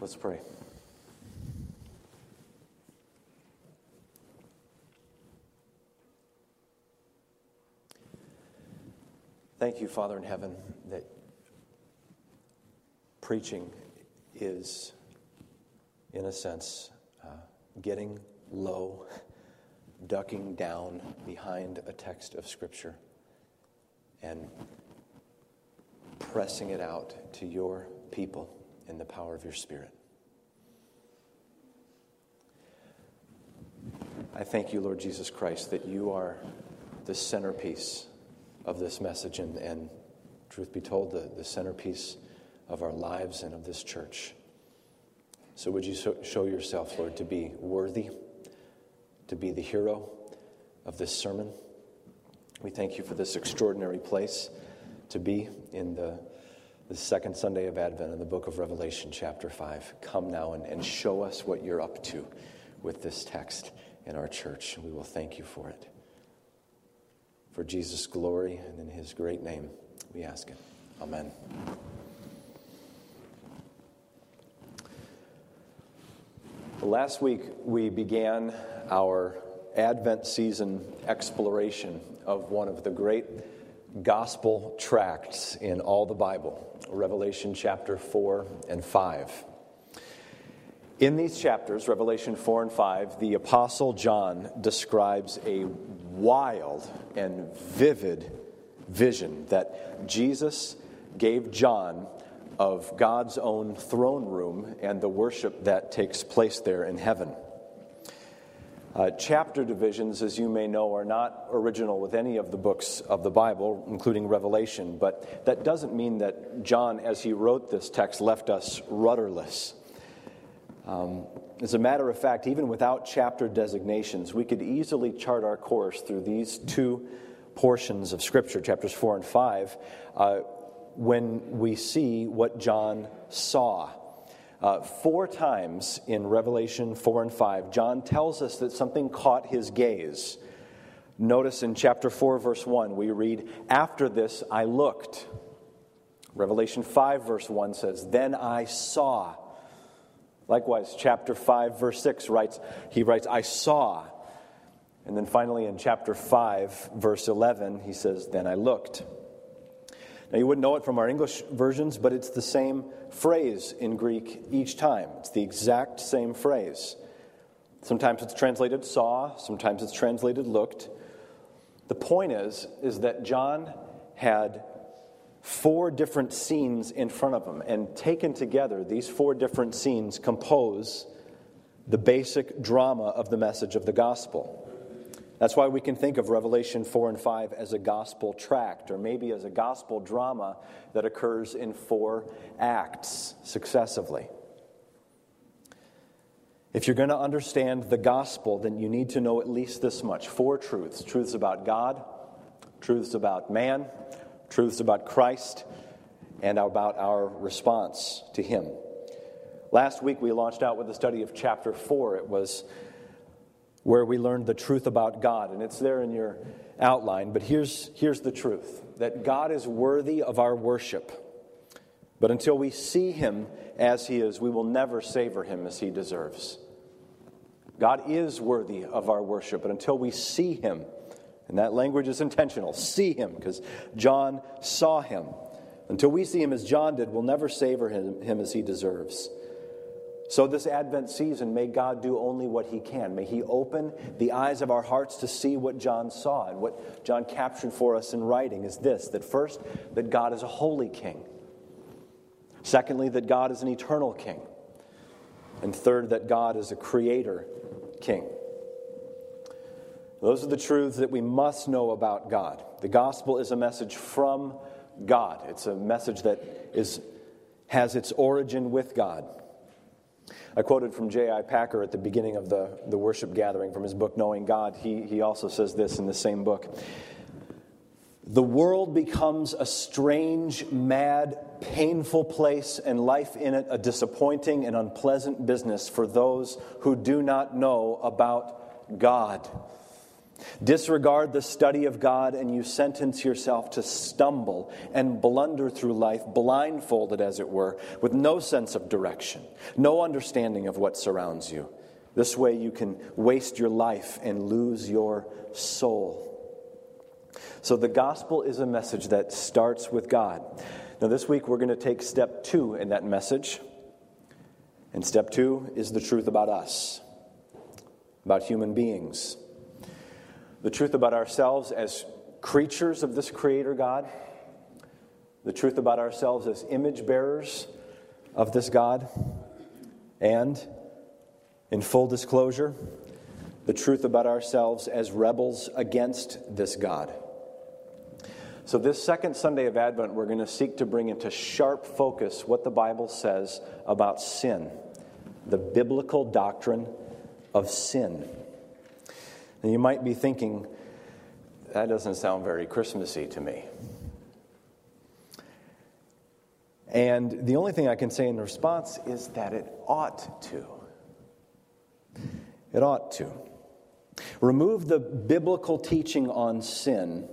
Let's pray. Thank you, Father in heaven, that preaching is, in a sense, uh, getting low, ducking down behind a text of Scripture, and pressing it out to your people in the power of your Spirit. I thank you, Lord Jesus Christ, that you are the centerpiece of this message and, and truth be told, the, the centerpiece of our lives and of this church. So, would you so, show yourself, Lord, to be worthy, to be the hero of this sermon? We thank you for this extraordinary place to be in the, the second Sunday of Advent in the book of Revelation, chapter 5. Come now and, and show us what you're up to with this text in our church. We will thank you for it. For Jesus' glory and in his great name, we ask it. Amen. Last week, we began our Advent season exploration of one of the great gospel tracts in all the Bible, Revelation chapter 4 and 5. In these chapters, Revelation 4 and 5, the Apostle John describes a wild and vivid vision that Jesus gave John of God's own throne room and the worship that takes place there in heaven. Uh, chapter divisions, as you may know, are not original with any of the books of the Bible, including Revelation, but that doesn't mean that John, as he wrote this text, left us rudderless. Um, as a matter of fact, even without chapter designations, we could easily chart our course through these two portions of Scripture, chapters 4 and 5, uh, when we see what John saw. Uh, four times in Revelation 4 and 5, John tells us that something caught his gaze. Notice in chapter 4, verse 1, we read, After this I looked. Revelation 5, verse 1 says, Then I saw. Likewise, chapter 5, verse 6 writes, he writes, I saw. And then finally in chapter 5, verse 11, he says, Then I looked. Now, you wouldn't know it from our English versions, but it's the same phrase in Greek each time. It's the exact same phrase. Sometimes it's translated saw, sometimes it's translated looked. The point is, is that John had four different scenes in front of him, and taken together, these four different scenes compose the basic drama of the message of the gospel. That's why we can think of Revelation 4 and 5 as a gospel tract, or maybe as a gospel drama that occurs in four acts successively. If you're going to understand the gospel, then you need to know at least this much four truths truths about God, truths about man, truths about Christ, and about our response to Him. Last week we launched out with a study of chapter 4. It was where we learned the truth about God, and it's there in your outline. But here's, here's the truth that God is worthy of our worship. But until we see him as he is, we will never savor him as he deserves. God is worthy of our worship, but until we see him, and that language is intentional, see him, because John saw him. Until we see him as John did, we'll never savor him, him as he deserves. So, this Advent season, may God do only what He can. May He open the eyes of our hearts to see what John saw. And what John captured for us in writing is this that first, that God is a holy king. Secondly, that God is an eternal king. And third, that God is a creator king. Those are the truths that we must know about God. The gospel is a message from God, it's a message that is, has its origin with God. I quoted from J.I. Packer at the beginning of the, the worship gathering from his book, Knowing God. He, he also says this in the same book The world becomes a strange, mad, painful place, and life in it a disappointing and unpleasant business for those who do not know about God. Disregard the study of God, and you sentence yourself to stumble and blunder through life, blindfolded, as it were, with no sense of direction, no understanding of what surrounds you. This way, you can waste your life and lose your soul. So, the gospel is a message that starts with God. Now, this week, we're going to take step two in that message. And step two is the truth about us, about human beings the truth about ourselves as creatures of this Creator God, the truth about ourselves as image bearers of this God, and, in full disclosure, the truth about ourselves as rebels against this God. So, this second Sunday of Advent, we're going to seek to bring into sharp focus what the Bible says about sin, the biblical doctrine of sin. And you might be thinking, that doesn't sound very Christmassy to me. And the only thing I can say in response is that it ought to. It ought to. Remove the biblical teaching on sin,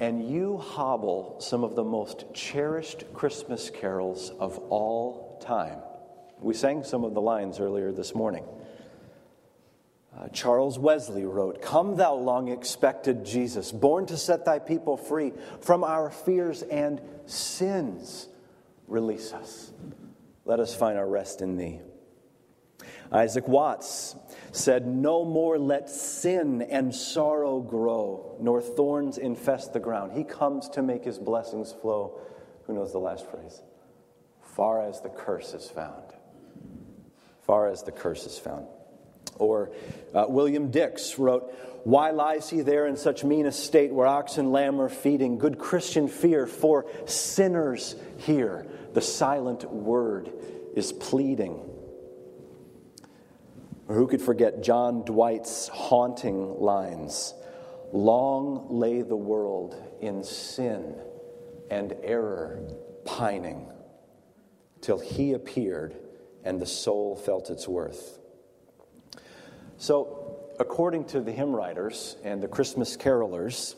and you hobble some of the most cherished Christmas carols of all time. We sang some of the lines earlier this morning. Uh, Charles Wesley wrote, Come, thou long expected Jesus, born to set thy people free from our fears and sins. Release us. Let us find our rest in thee. Isaac Watts said, No more let sin and sorrow grow, nor thorns infest the ground. He comes to make his blessings flow. Who knows the last phrase? Far as the curse is found. Far as the curse is found. Or uh, William Dix wrote, Why lies he there in such mean a state where ox and lamb are feeding? Good Christian fear for sinners here. The silent word is pleading. Or who could forget John Dwight's haunting lines? Long lay the world in sin and error pining, till he appeared and the soul felt its worth. So, according to the hymn writers and the Christmas carolers,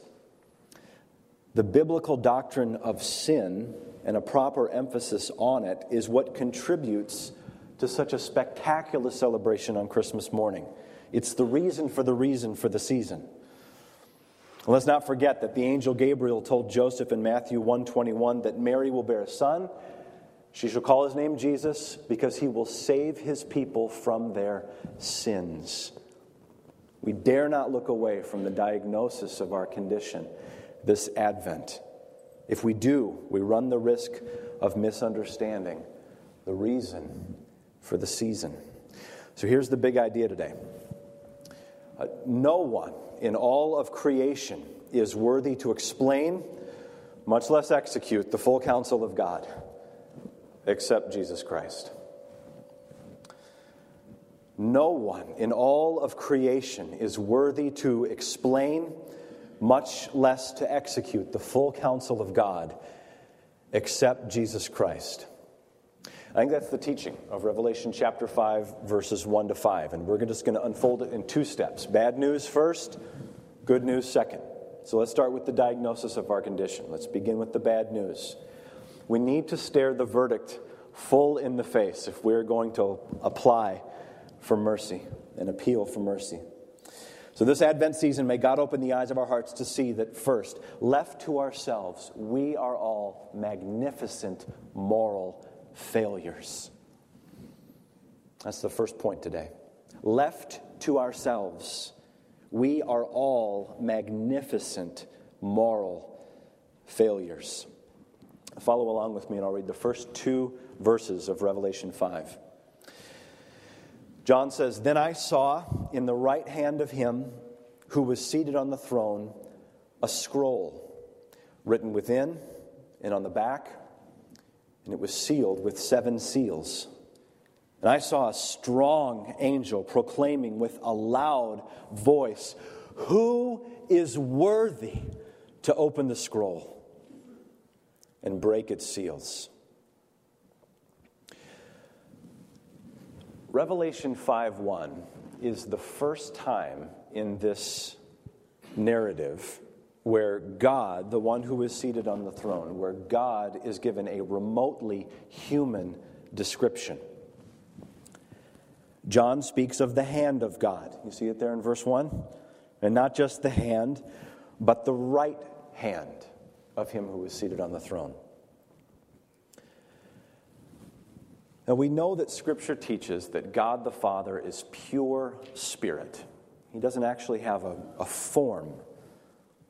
the biblical doctrine of sin and a proper emphasis on it is what contributes to such a spectacular celebration on Christmas morning. It's the reason for the reason for the season. let's not forget that the angel Gabriel told Joseph in Matthew 121 that Mary will bear a son. She shall call his name Jesus because he will save his people from their sins. We dare not look away from the diagnosis of our condition this Advent. If we do, we run the risk of misunderstanding the reason for the season. So here's the big idea today uh, no one in all of creation is worthy to explain, much less execute, the full counsel of God, except Jesus Christ. No one in all of creation is worthy to explain, much less to execute the full counsel of God, except Jesus Christ. I think that's the teaching of Revelation chapter 5, verses 1 to 5. And we're just going to unfold it in two steps bad news first, good news second. So let's start with the diagnosis of our condition. Let's begin with the bad news. We need to stare the verdict full in the face if we're going to apply for mercy, and appeal for mercy. So, this Advent season, may God open the eyes of our hearts to see that first, left to ourselves, we are all magnificent moral failures. That's the first point today. Left to ourselves, we are all magnificent moral failures. Follow along with me, and I'll read the first two verses of Revelation 5. John says, Then I saw in the right hand of him who was seated on the throne a scroll written within and on the back, and it was sealed with seven seals. And I saw a strong angel proclaiming with a loud voice, Who is worthy to open the scroll and break its seals? Revelation 5:1 is the first time in this narrative where God, the one who is seated on the throne, where God is given a remotely human description. John speaks of the hand of God. You see it there in verse 1? And not just the hand, but the right hand of him who is seated on the throne. Now we know that Scripture teaches that God the Father is pure spirit. He doesn't actually have a, a form.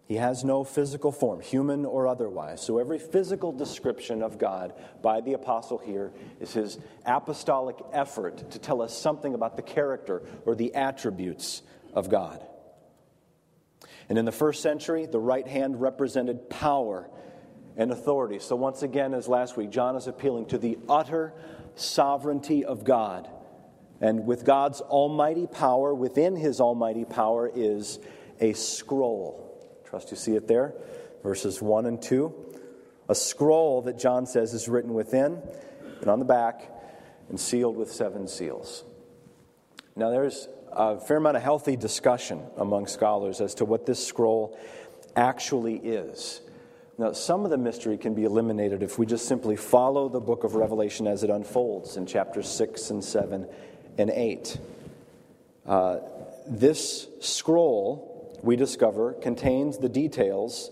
He has no physical form, human or otherwise. So every physical description of God by the apostle here is his apostolic effort to tell us something about the character or the attributes of God. And in the first century, the right hand represented power and authority. So, once again, as last week, John is appealing to the utter sovereignty of God. And with God's almighty power, within his almighty power is a scroll. Trust you see it there, verses 1 and 2. A scroll that John says is written within and on the back and sealed with seven seals. Now, there's a fair amount of healthy discussion among scholars as to what this scroll actually is. Now, some of the mystery can be eliminated if we just simply follow the book of Revelation as it unfolds in chapters 6 and 7 and 8. Uh, this scroll, we discover, contains the details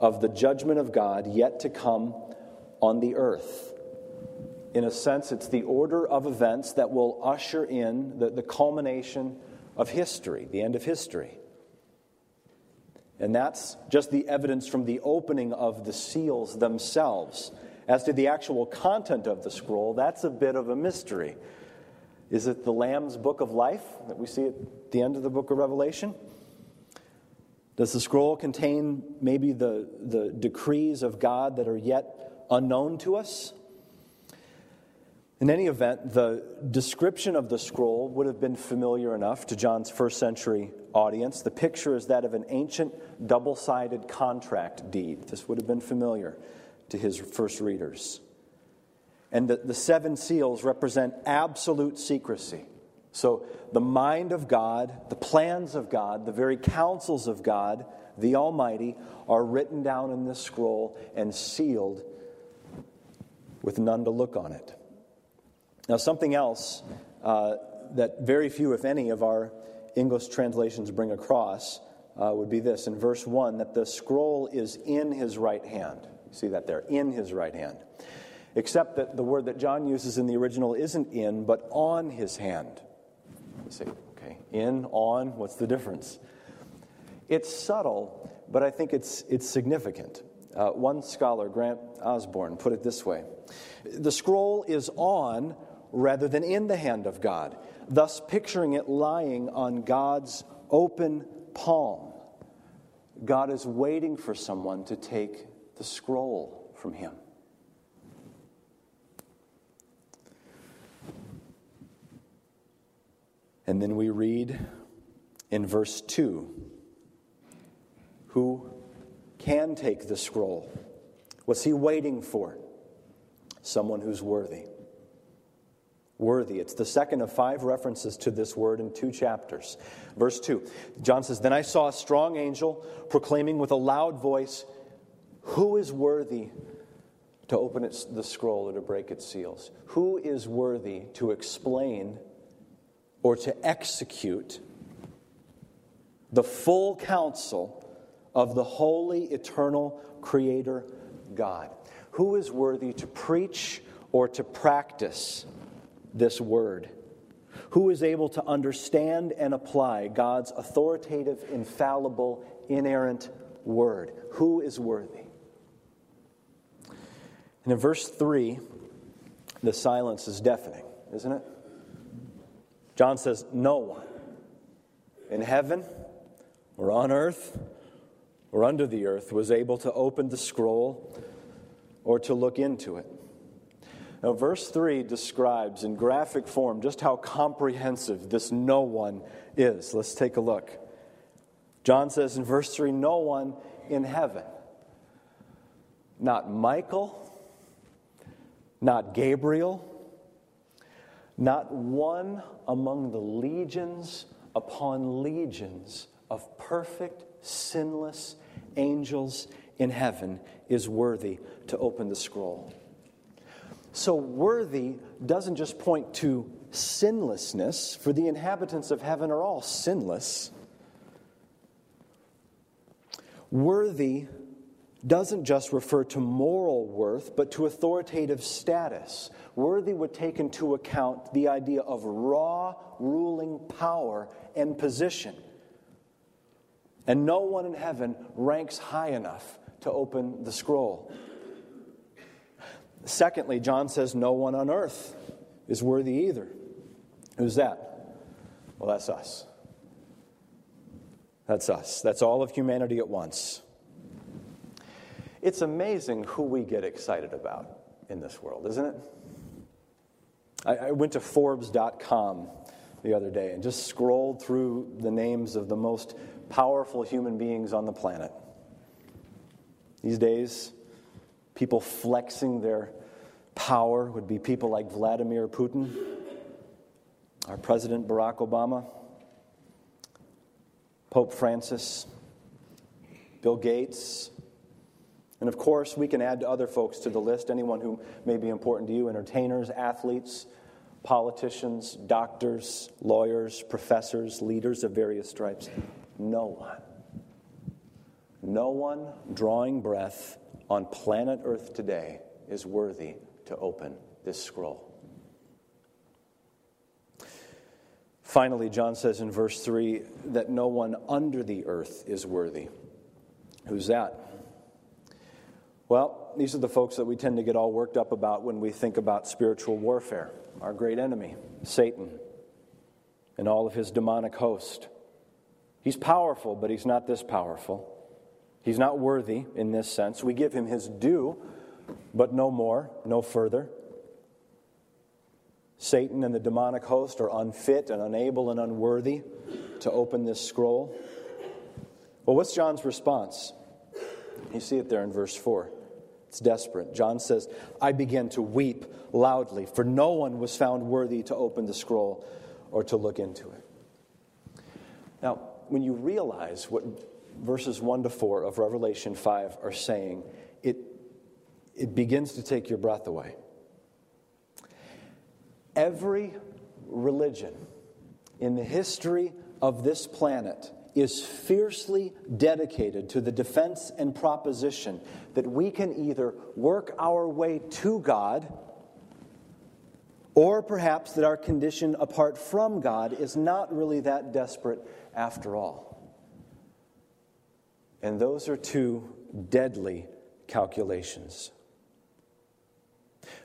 of the judgment of God yet to come on the earth. In a sense, it's the order of events that will usher in the, the culmination of history, the end of history. And that's just the evidence from the opening of the seals themselves. As to the actual content of the scroll, that's a bit of a mystery. Is it the Lamb's book of life that we see at the end of the book of Revelation? Does the scroll contain maybe the, the decrees of God that are yet unknown to us? In any event, the description of the scroll would have been familiar enough to John's first century audience. The picture is that of an ancient double sided contract deed. This would have been familiar to his first readers. And the, the seven seals represent absolute secrecy. So, the mind of God, the plans of God, the very counsels of God, the Almighty, are written down in this scroll and sealed with none to look on it. Now, something else uh, that very few, if any, of our English translations bring across uh, would be this in verse 1 that the scroll is in his right hand. You see that there, in his right hand. Except that the word that John uses in the original isn't in, but on his hand. You say, okay, in, on, what's the difference? It's subtle, but I think it's, it's significant. Uh, one scholar, Grant Osborne, put it this way The scroll is on rather than in the hand of God, thus picturing it lying on God's open palm. God is waiting for someone to take the scroll from him. And then we read in verse 2 Who can take the scroll? What's he waiting for? Someone who's worthy worthy. It's the second of five references to this word in two chapters. Verse 2, John says, Then I saw a strong angel proclaiming with a loud voice, Who is worthy to open its, the scroll or to break its seals? Who is worthy to explain or to execute the full counsel of the holy, eternal Creator God? Who is worthy to preach or to practice this word? Who is able to understand and apply God's authoritative, infallible, inerrant word? Who is worthy? And in verse 3, the silence is deafening, isn't it? John says, No one in heaven or on earth or under the earth was able to open the scroll or to look into it. Now, verse 3 describes in graphic form just how comprehensive this no one is. Let's take a look. John says in verse 3 no one in heaven. Not Michael, not Gabriel, not one among the legions upon legions of perfect sinless angels in heaven is worthy to open the scroll. So, worthy doesn't just point to sinlessness, for the inhabitants of heaven are all sinless. Worthy doesn't just refer to moral worth, but to authoritative status. Worthy would take into account the idea of raw ruling power and position. And no one in heaven ranks high enough to open the scroll. Secondly, John says no one on earth is worthy either. Who's that? Well, that's us. That's us. That's all of humanity at once. It's amazing who we get excited about in this world, isn't it? I, I went to Forbes.com the other day and just scrolled through the names of the most powerful human beings on the planet. These days, people flexing their power would be people like Vladimir Putin, our President Barack Obama, Pope Francis, Bill Gates, and of course, we can add to other folks to the list, anyone who may be important to you entertainers, athletes, politicians, doctors, lawyers, professors, leaders of various stripes. No one, no one drawing breath on planet Earth today is worthy to open this scroll. Finally, John says in verse 3 that no one under the earth is worthy. Who's that? Well, these are the folks that we tend to get all worked up about when we think about spiritual warfare. Our great enemy, Satan, and all of his demonic host. He's powerful, but he's not this powerful. He's not worthy in this sense. We give him his due, but no more, no further. Satan and the demonic host are unfit and unable and unworthy to open this scroll. Well, what's John's response? You see it there in verse 4. It's desperate. John says, I began to weep loudly, for no one was found worthy to open the scroll or to look into it. Now, when you realize what verses 1 to 4 of Revelation 5 are saying, it, it begins to take your breath away. Every religion in the history of this planet is fiercely dedicated to the defense and proposition that we can either work our way to God or perhaps that our condition apart from God is not really that desperate after all. And those are two deadly calculations.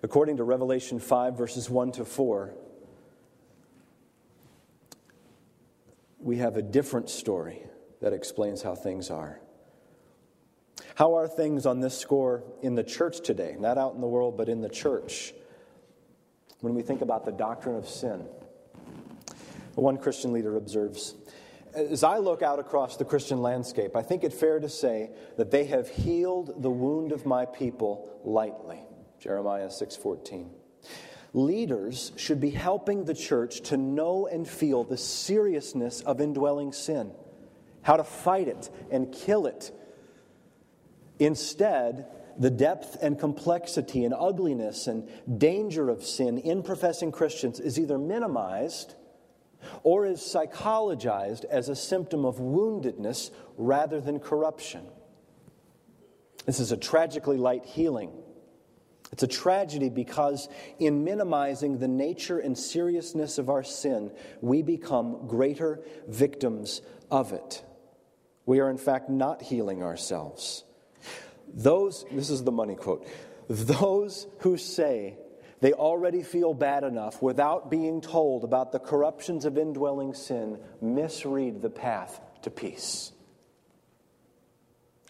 According to Revelation 5, verses 1 to 4, we have a different story that explains how things are. How are things on this score in the church today? Not out in the world, but in the church. When we think about the doctrine of sin, one Christian leader observes As I look out across the Christian landscape, I think it fair to say that they have healed the wound of my people lightly. Jeremiah 6:14. Leaders should be helping the church to know and feel the seriousness of indwelling sin, how to fight it and kill it. Instead, the depth and complexity and ugliness and danger of sin in professing Christians is either minimized or is psychologized as a symptom of woundedness rather than corruption. This is a tragically light healing it's a tragedy because, in minimizing the nature and seriousness of our sin, we become greater victims of it. We are, in fact, not healing ourselves. Those, this is the money quote, those who say they already feel bad enough without being told about the corruptions of indwelling sin misread the path to peace.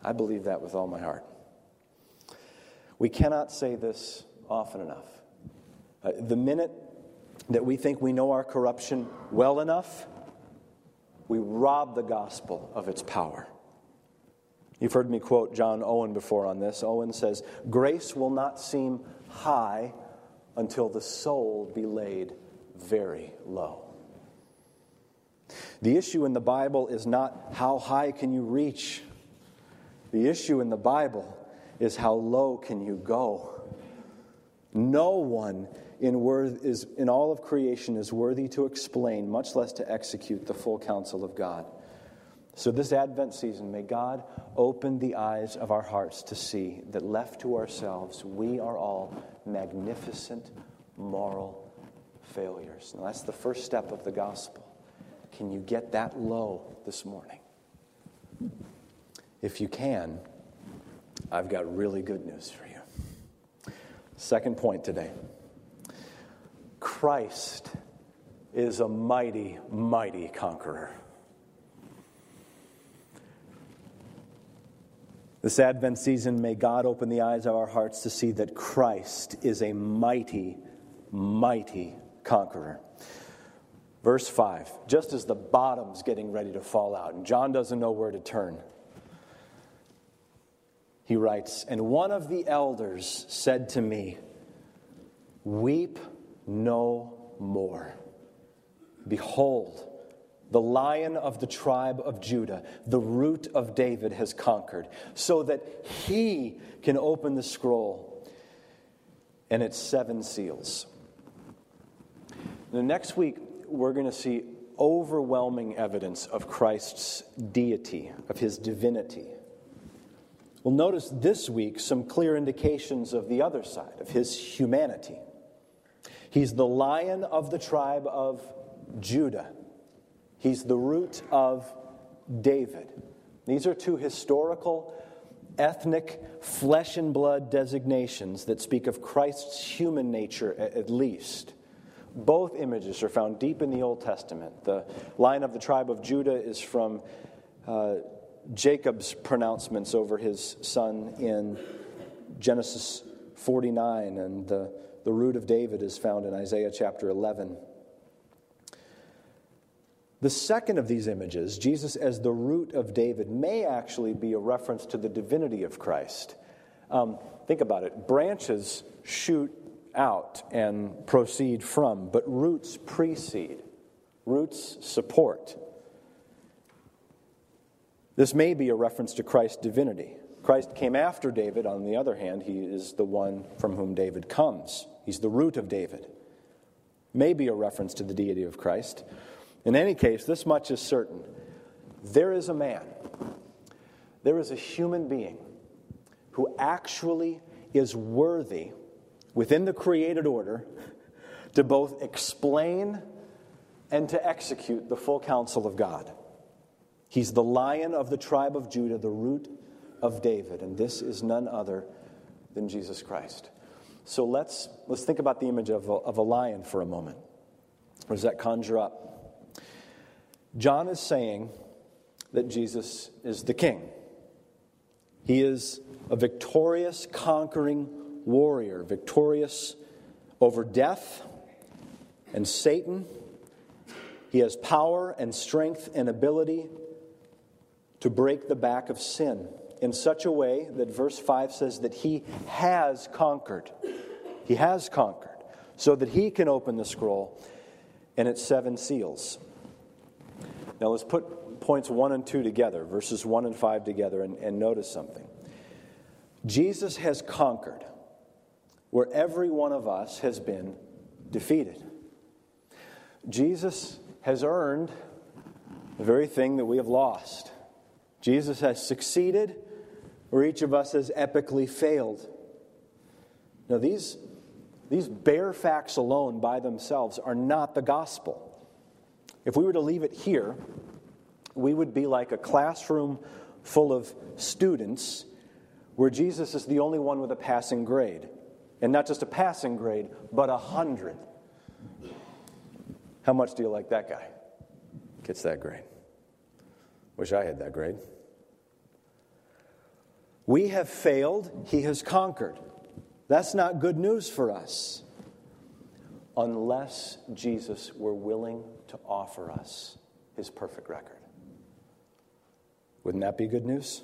I believe that with all my heart. We cannot say this often enough. Uh, the minute that we think we know our corruption well enough, we rob the gospel of its power. You've heard me quote John Owen before on this. Owen says, Grace will not seem high until the soul be laid very low. The issue in the Bible is not how high can you reach. The issue in the Bible is how low can you go. No one in, worth is, in all of creation is worthy to explain, much less to execute the full counsel of God. So, this Advent season, may God open the eyes of our hearts to see that left to ourselves, we are all magnificent moral failures. Now, that's the first step of the gospel. Can you get that low this morning? If you can, I've got really good news for you. Second point today Christ is a mighty, mighty conqueror. This Advent season, may God open the eyes of our hearts to see that Christ is a mighty, mighty conqueror. Verse 5, just as the bottom's getting ready to fall out, and John doesn't know where to turn, he writes, And one of the elders said to me, Weep no more. Behold, the lion of the tribe of Judah, the root of David, has conquered, so that he can open the scroll and its seven seals. The next week, we're going to see overwhelming evidence of Christ's deity, of his divinity. We'll notice this week some clear indications of the other side, of his humanity. He's the lion of the tribe of Judah. He's the root of David. These are two historical, ethnic, flesh and blood designations that speak of Christ's human nature at least. Both images are found deep in the Old Testament. The line of the tribe of Judah is from uh, Jacob's pronouncements over his son in Genesis 49, and the, the root of David is found in Isaiah chapter 11. The second of these images, Jesus as the root of David, may actually be a reference to the divinity of Christ. Um, think about it branches shoot out and proceed from, but roots precede, roots support. This may be a reference to Christ's divinity. Christ came after David. On the other hand, he is the one from whom David comes. He's the root of David. May be a reference to the deity of Christ. In any case, this much is certain there is a man, there is a human being who actually is worthy within the created order to both explain and to execute the full counsel of God. He's the lion of the tribe of Judah, the root of David, and this is none other than Jesus Christ. So let's, let's think about the image of a, of a lion for a moment. What does that conjure up? John is saying that Jesus is the king. He is a victorious, conquering warrior, victorious over death and Satan. He has power and strength and ability to break the back of sin in such a way that verse 5 says that he has conquered. He has conquered, so that he can open the scroll and its seven seals. Now let's put points 1 and 2 together, verses 1 and 5 together, and, and notice something. Jesus has conquered where every one of us has been defeated. Jesus has earned the very thing that we have lost. Jesus has succeeded where each of us has epically failed. Now, these, these bare facts alone by themselves are not the gospel. If we were to leave it here, we would be like a classroom full of students where Jesus is the only one with a passing grade. And not just a passing grade, but a hundred. How much do you like that guy? Gets that grade. Wish I had that grade. We have failed, he has conquered. That's not good news for us unless Jesus were willing to offer us his perfect record. Wouldn't that be good news?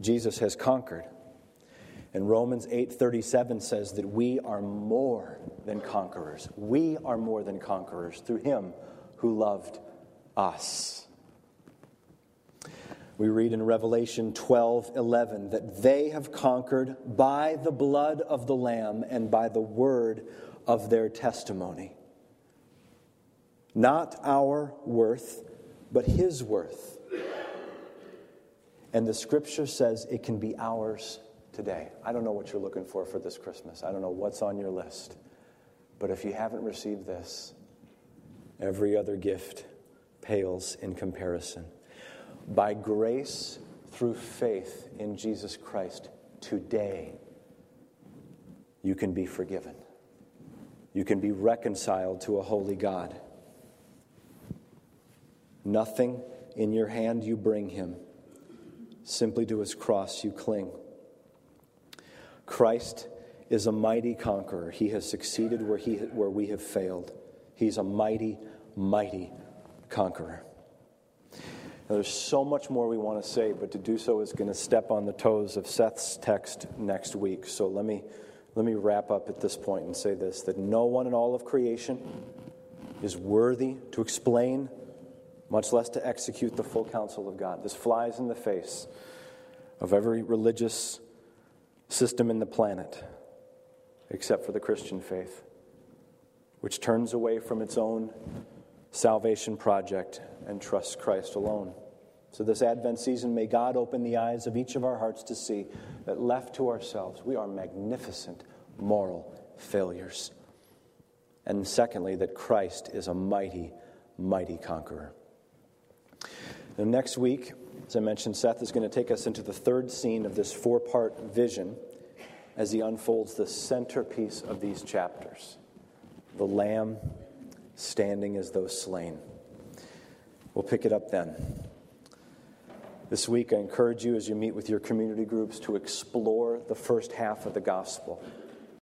Jesus has conquered. And Romans 8:37 says that we are more than conquerors. We are more than conquerors through him who loved us. We read in Revelation 12 11 that they have conquered by the blood of the Lamb and by the word of their testimony. Not our worth, but His worth. And the scripture says it can be ours today. I don't know what you're looking for for this Christmas. I don't know what's on your list. But if you haven't received this, every other gift pales in comparison. By grace through faith in Jesus Christ, today you can be forgiven. You can be reconciled to a holy God. Nothing in your hand you bring him, simply to his cross you cling. Christ is a mighty conqueror. He has succeeded where, he, where we have failed. He's a mighty, mighty conqueror. Now, there's so much more we want to say, but to do so is going to step on the toes of Seth's text next week. So let me, let me wrap up at this point and say this that no one in all of creation is worthy to explain, much less to execute the full counsel of God. This flies in the face of every religious system in the planet except for the Christian faith, which turns away from its own salvation project and trusts Christ alone. So, this Advent season, may God open the eyes of each of our hearts to see that left to ourselves, we are magnificent moral failures. And secondly, that Christ is a mighty, mighty conqueror. Now, next week, as I mentioned, Seth is going to take us into the third scene of this four part vision as he unfolds the centerpiece of these chapters the Lamb standing as though slain. We'll pick it up then. This week, I encourage you as you meet with your community groups to explore the first half of the gospel.